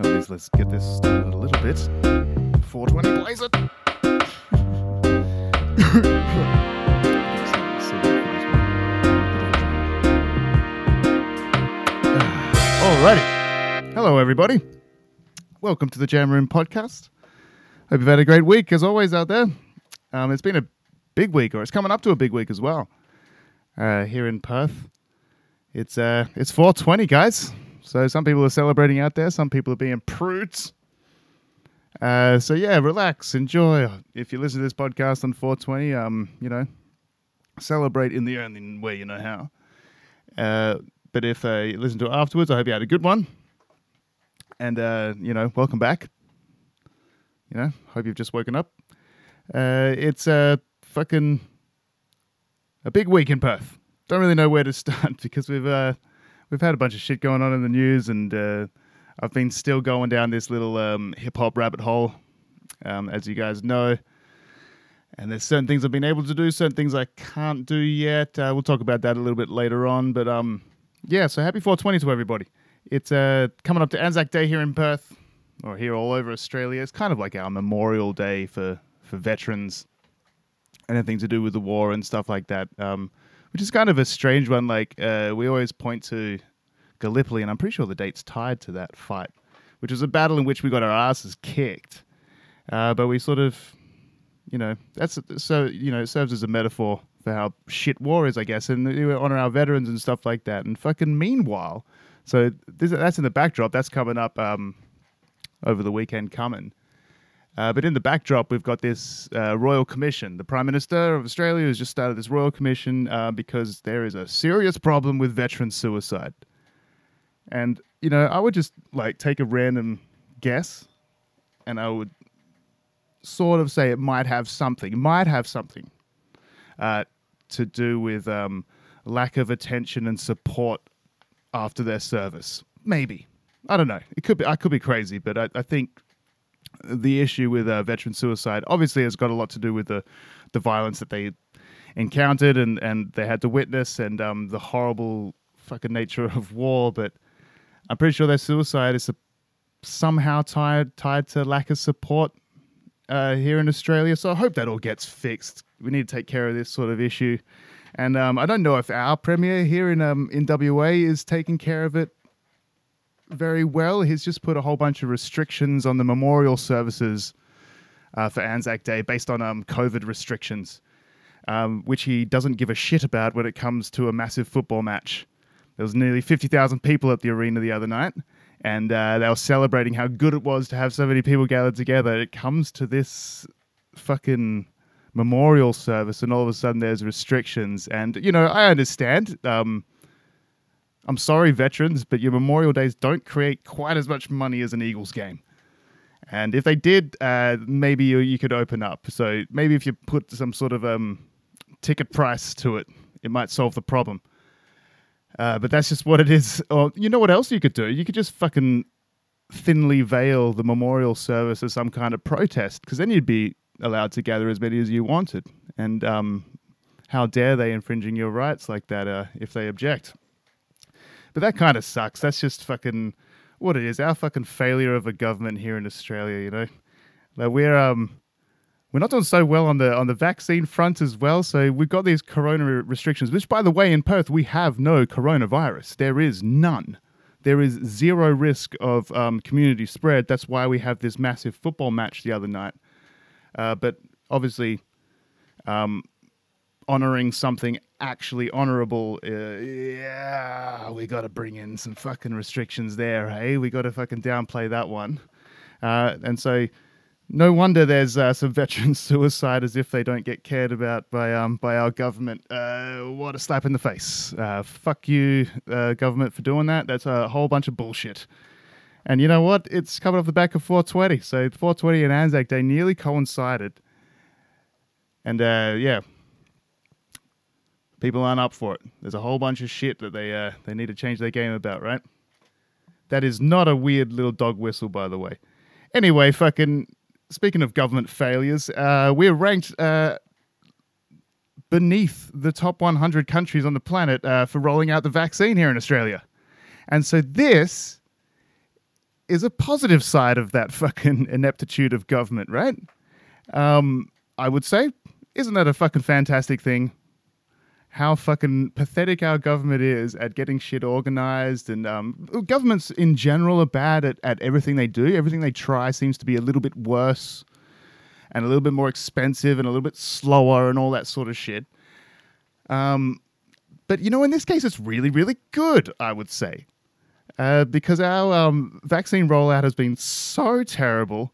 At least let's get this started a little bit. 420 blaze it. Alrighty. Hello, everybody. Welcome to the Jam Room podcast. Hope you've had a great week, as always, out there. Um, it's been a big week, or it's coming up to a big week as well. Uh, here in Perth, it's uh, it's 420, guys. So some people are celebrating out there. Some people are being prudes. Uh, so yeah, relax, enjoy. If you listen to this podcast on 420, um, you know, celebrate in the only way you know how. Uh, but if uh, you listen to it afterwards, I hope you had a good one. And uh, you know, welcome back. You know, hope you've just woken up. Uh, it's a fucking a big week in Perth. Don't really know where to start because we've uh, we've had a bunch of shit going on in the news, and uh, I've been still going down this little um, hip hop rabbit hole, um, as you guys know. And there's certain things I've been able to do, certain things I can't do yet. Uh, we'll talk about that a little bit later on. But um, yeah, so happy 420 to everybody. It's uh, coming up to Anzac Day here in Perth, or here all over Australia. It's kind of like our Memorial Day for, for veterans, anything to do with the war and stuff like that. Um, which is kind of a strange one. Like uh, we always point to Gallipoli, and I'm pretty sure the date's tied to that fight, which was a battle in which we got our asses kicked. Uh, but we sort of, you know, that's so you know, it serves as a metaphor for how shit war is, I guess, and we honor our veterans and stuff like that. And fucking meanwhile, so this, that's in the backdrop. That's coming up um, over the weekend coming. Uh, but in the backdrop, we've got this uh, royal commission. The Prime Minister of Australia has just started this royal commission uh, because there is a serious problem with veteran suicide. And, you know, I would just like take a random guess and I would sort of say it might have something, might have something uh, to do with um, lack of attention and support after their service. Maybe. I don't know. It could be. I could be crazy, but I, I think the issue with uh, veteran suicide obviously has got a lot to do with the the violence that they encountered and and they had to witness and um, the horrible fucking nature of war. But I'm pretty sure their suicide is somehow tied tied to lack of support uh, here in Australia. So I hope that all gets fixed. We need to take care of this sort of issue. And um, I don't know if our premier here in um, in WA is taking care of it very well. He's just put a whole bunch of restrictions on the memorial services uh, for Anzac Day based on um, COVID restrictions, um, which he doesn't give a shit about when it comes to a massive football match. There was nearly 50,000 people at the arena the other night, and uh, they were celebrating how good it was to have so many people gathered together. It comes to this fucking memorial service, and all of a sudden there's restrictions. And, you know, I understand. Um, I'm sorry, veterans, but your Memorial Days don't create quite as much money as an Eagles game. And if they did, uh, maybe you, you, could open up. So maybe if you put some sort of um, ticket price to it, it might solve the problem. Uh, but that's just what it is. Or you know what else you could do? You could just fucking thinly veil the memorial service as some kind of protest, because then you'd be allowed to gather as many as you wanted. And um, how dare they infringing your rights like that uh, if they object? But that kind of sucks. That's just fucking what it is. Our fucking failure of a government here in Australia. You know, like we're um we're not doing so well on the on the vaccine front as well. So we've got these corona restrictions. Which, by the way, in Perth we have no coronavirus. There is none. There is zero risk of um, community spread. That's why we have this massive football match the other night. Uh, but obviously, um, honoring something actually honorable, uh, yeah, we got to bring in some fucking restrictions there, hey? We got to fucking downplay that one. Uh, and so, no wonder there's uh, some veteran suicide as if they don't get cared about by um by our government. Uh, what a slap in the face! Uh, fuck you, uh, government, for doing that. That's a whole bunch of bullshit. And you know what? It's coming off the back of 420. So 420 and Anzac Day nearly coincided. And uh, yeah, people aren't up for it. There's a whole bunch of shit that they uh, they need to change their game about, right? That is not a weird little dog whistle, by the way. Anyway, fucking speaking of government failures, uh, we're ranked uh, beneath the top 100 countries on the planet uh, for rolling out the vaccine here in Australia, and so this is a positive side of that fucking ineptitude of government, right? Um, I would say, isn't that a fucking fantastic thing? How fucking pathetic our government is at getting shit organized, and um, governments in general are bad at, at everything they do. Everything they try seems to be a little bit worse and a little bit more expensive and a little bit slower and all that sort of shit. Um, but you know, in this case, it's really, really good, I would say. Uh, because our um, vaccine rollout has been so terrible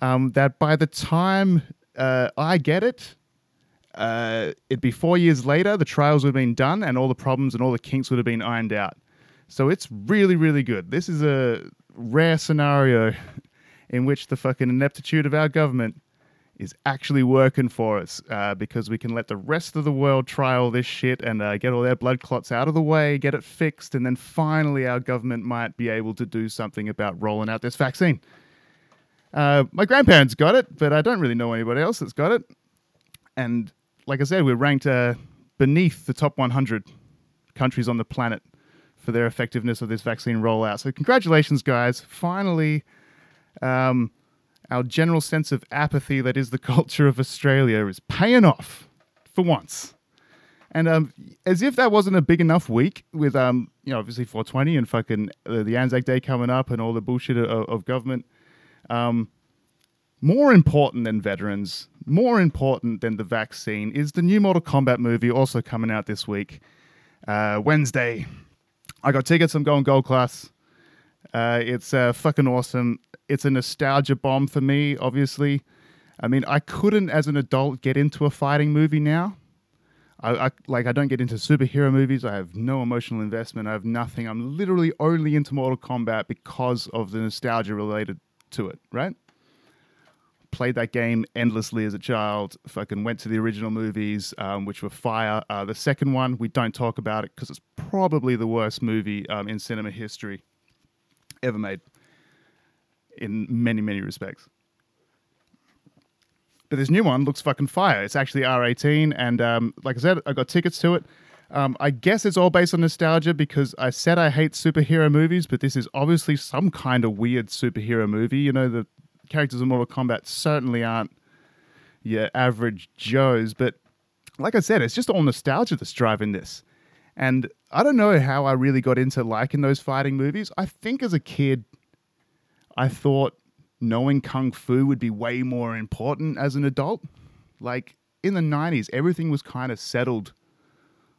um, that by the time uh, I get it, uh, it'd be four years later, the trials would have been done and all the problems and all the kinks would have been ironed out. So it's really, really good. This is a rare scenario in which the fucking ineptitude of our government is actually working for us uh, because we can let the rest of the world trial this shit and uh, get all their blood clots out of the way, get it fixed, and then finally our government might be able to do something about rolling out this vaccine. Uh, my grandparents got it, but I don't really know anybody else that's got it. And like I said, we're ranked uh, beneath the top 100 countries on the planet for their effectiveness of this vaccine rollout. So congratulations, guys! Finally. Um, our general sense of apathy that is the culture of Australia is paying off for once. And um, as if that wasn't a big enough week with, um, you know, obviously 420 and fucking uh, the Anzac Day coming up and all the bullshit of, of government. Um, more important than veterans, more important than the vaccine is the new Mortal Kombat movie also coming out this week, uh, Wednesday. I got tickets. I'm going gold class. Uh, it's uh, fucking awesome it's a nostalgia bomb for me, obviously. I mean, I couldn't, as an adult, get into a fighting movie now. I, I, like I don't get into superhero movies. I have no emotional investment. I have nothing. I'm literally only into Mortal Kombat because of the nostalgia related to it. Right? Played that game endlessly as a child. Fucking went to the original movies, um, which were fire. Uh, the second one we don't talk about it because it's probably the worst movie um, in cinema history ever made in many, many respects. But this new one looks fucking fire. It's actually R18, and um, like I said, I got tickets to it. Um, I guess it's all based on nostalgia because I said I hate superhero movies, but this is obviously some kind of weird superhero movie. You know, the characters in Mortal Kombat certainly aren't your average Joes, but like I said, it's just all nostalgia that's driving this. And I don't know how I really got into liking those fighting movies. I think as a kid, I thought knowing kung fu would be way more important as an adult. Like in the 90s, everything was kind of settled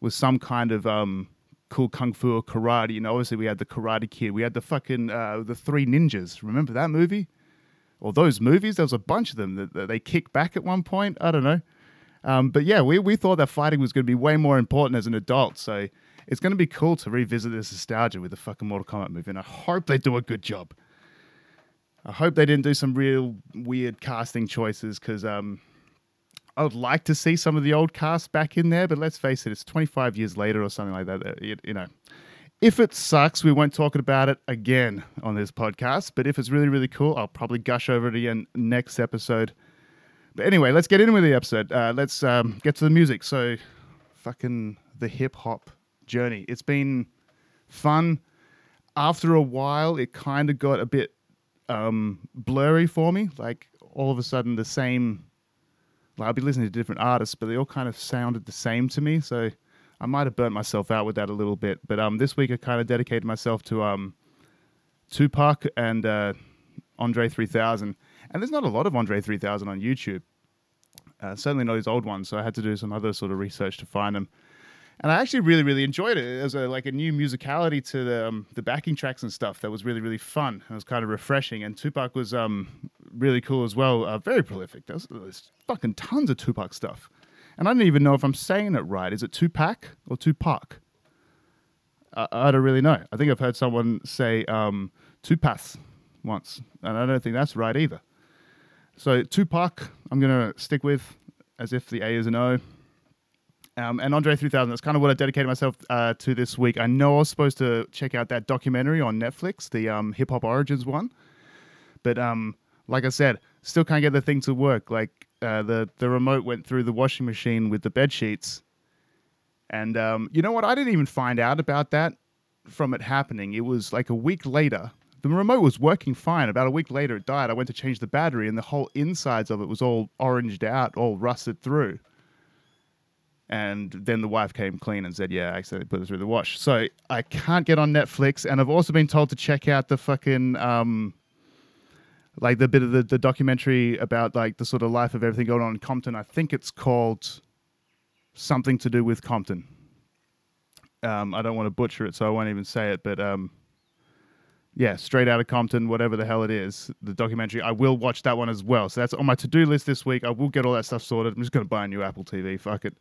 with some kind of um, cool kung fu or karate. And obviously, we had the Karate Kid. We had the fucking uh, the Three Ninjas. Remember that movie? Or those movies? There was a bunch of them that, that they kicked back at one point. I don't know. Um, but yeah, we, we thought that fighting was going to be way more important as an adult. So it's going to be cool to revisit this nostalgia with the fucking Mortal Kombat movie. And I hope they do a good job. I hope they didn't do some real weird casting choices because um, I would like to see some of the old cast back in there. But let's face it, it's 25 years later or something like that. It, you know, if it sucks, we won't talk about it again on this podcast. But if it's really, really cool, I'll probably gush over it again next episode. But anyway, let's get in with the episode. Uh, let's um, get to the music. So, fucking the hip hop journey. It's been fun. After a while, it kind of got a bit um, blurry for me. Like all of a sudden, the same. Like I'll be listening to different artists, but they all kind of sounded the same to me. So I might have burnt myself out with that a little bit. But um, this week I kind of dedicated myself to um, Tupac and uh, Andre 3000. And there's not a lot of Andre 3000 on YouTube. Uh, certainly not his old ones. So I had to do some other sort of research to find them and I actually really really enjoyed it. It was a, like a new musicality to the um, the backing tracks and stuff that was really really fun. It was kind of refreshing, and Tupac was um, really cool as well. Uh, very prolific. There's, there's fucking tons of Tupac stuff, and I don't even know if I'm saying it right. Is it Tupac or Tupac? I, I don't really know. I think I've heard someone say um, Tupac once, and I don't think that's right either. So Tupac, I'm gonna stick with as if the A is an O. Um, and Andre 3000, that's kind of what I dedicated myself uh, to this week. I know I was supposed to check out that documentary on Netflix, the um, Hip Hop Origins one. But um, like I said, still can't get the thing to work. Like uh, the, the remote went through the washing machine with the bed sheets. And um, you know what? I didn't even find out about that from it happening. It was like a week later the remote was working fine. About a week later, it died. I went to change the battery, and the whole insides of it was all oranged out, all rusted through. And then the wife came clean and said, "Yeah, I accidentally put it through the wash." So I can't get on Netflix, and I've also been told to check out the fucking um, like the bit of the, the documentary about like the sort of life of everything going on in Compton. I think it's called something to do with Compton. Um, I don't want to butcher it, so I won't even say it. But um, yeah, straight out of Compton, whatever the hell it is, the documentary. I will watch that one as well. So that's on my to do list this week. I will get all that stuff sorted. I'm just going to buy a new Apple TV. Fuck it.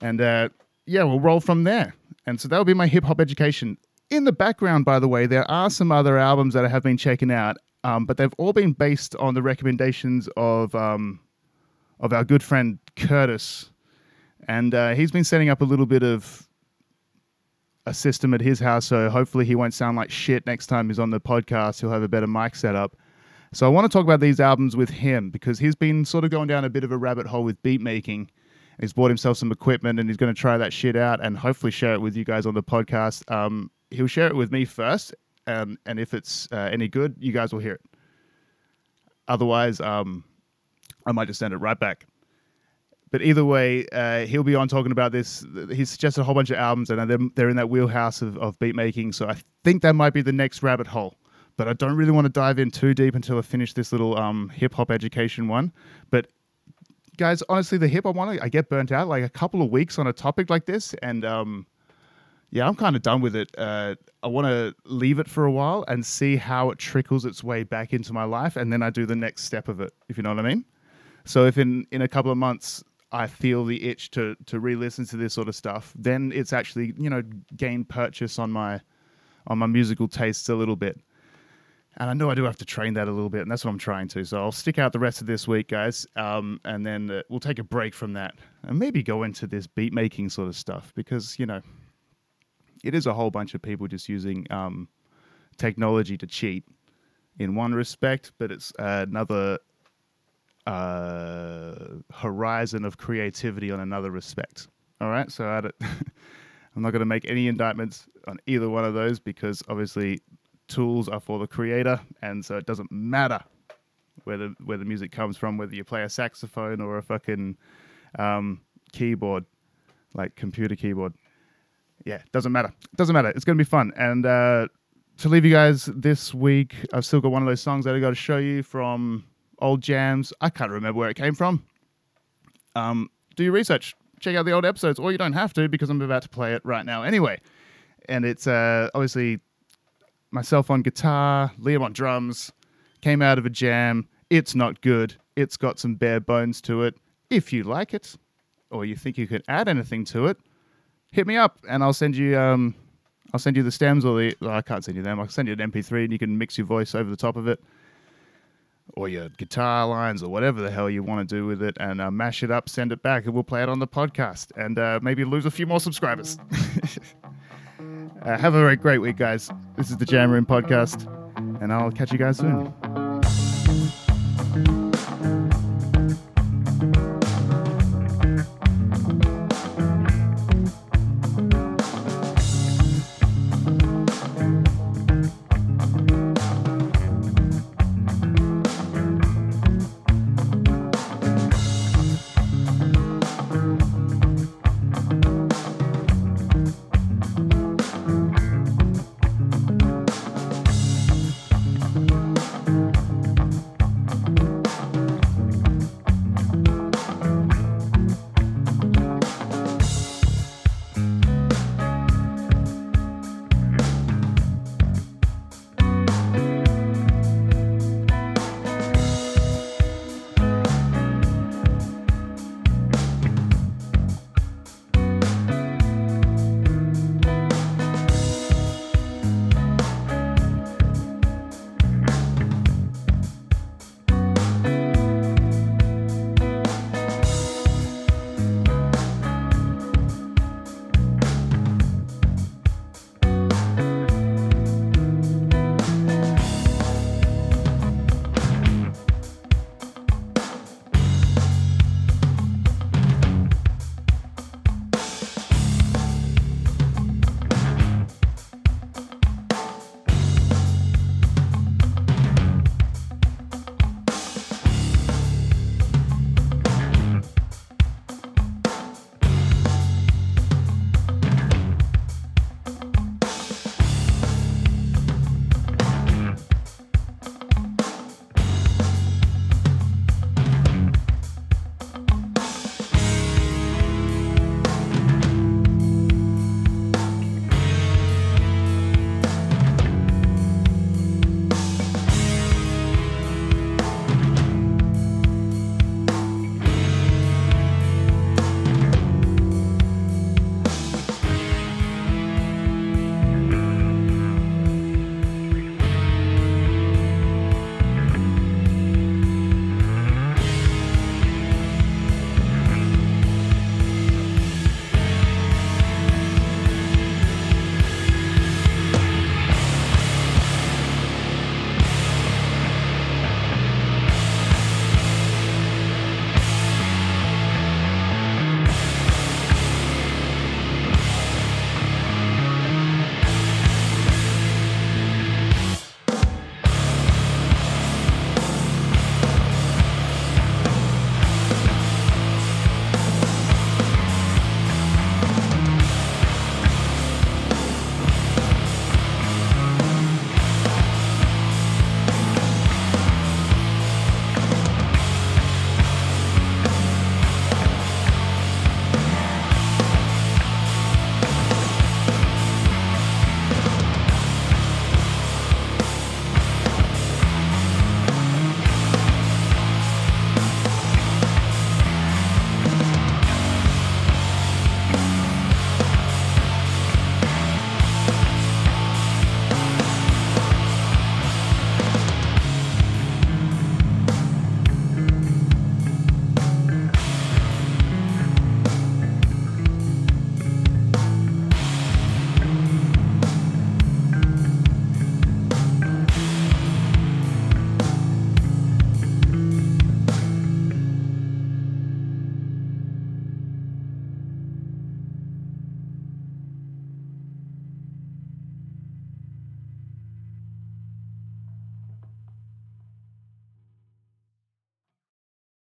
And uh, yeah, we'll roll from there. And so that'll be my hip hop education. In the background, by the way, there are some other albums that I have been checking out, um, but they've all been based on the recommendations of um, of our good friend Curtis, and uh, he's been setting up a little bit of a system at his house, so hopefully he won't sound like shit next time he's on the podcast. He'll have a better mic setup. So I want to talk about these albums with him because he's been sort of going down a bit of a rabbit hole with beat making. He's bought himself some equipment and he's going to try that shit out and hopefully share it with you guys on the podcast. Um, he'll share it with me first, um, and if it's uh, any good, you guys will hear it. Otherwise, um, I might just send it right back. But either way, uh, he'll be on talking about this. He's suggested a whole bunch of albums, and they're, they're in that wheelhouse of, of beat making. So I think that might be the next rabbit hole. But I don't really want to dive in too deep until I finish this little um, hip hop education one. But guys, honestly, the hip hop one, I get burnt out. Like a couple of weeks on a topic like this, and um, yeah, I'm kind of done with it. Uh, I want to leave it for a while and see how it trickles its way back into my life, and then I do the next step of it. If you know what I mean. So if in in a couple of months I feel the itch to to re-listen to this sort of stuff, then it's actually you know gained purchase on my on my musical tastes a little bit. And I know I do have to train that a little bit, and that's what I'm trying to. So I'll stick out the rest of this week, guys, um, and then uh, we'll take a break from that and maybe go into this beat making sort of stuff because you know it is a whole bunch of people just using um, technology to cheat in one respect, but it's another uh, horizon of creativity on another respect. All right, so I am not going to make any indictments on either one of those because obviously tools are for the creator, and so it doesn't matter where the where the music comes from, whether you play a saxophone or a fucking um, keyboard, like computer keyboard. Yeah, doesn't matter. Doesn't matter. It's gonna be fun. And uh, to leave you guys this week, I've still got one of those songs that I got to show you from old jams. I can't remember where it came from. Um, do your research. Check out the old episodes, or you don't have to because I'm about to play it right now anyway. And it's uh, obviously myself on guitar, Liam on drums, came out of a jam. It's not good. It's got some bare bones to it. If you like it, or you think you could add anything to it, hit me up and I'll send you um, I'll send you the stems or the well, I can't send you them. I'll send you an MP3 and you can mix your voice over the top of it or your guitar lines or whatever the hell you want to do with it and uh, mash it up, send it back, and we'll play it on the podcast and uh, maybe lose a few more subscribers. uh, have a great week, guys. This is the Jam Room Podcast, and I'll catch you guys soon.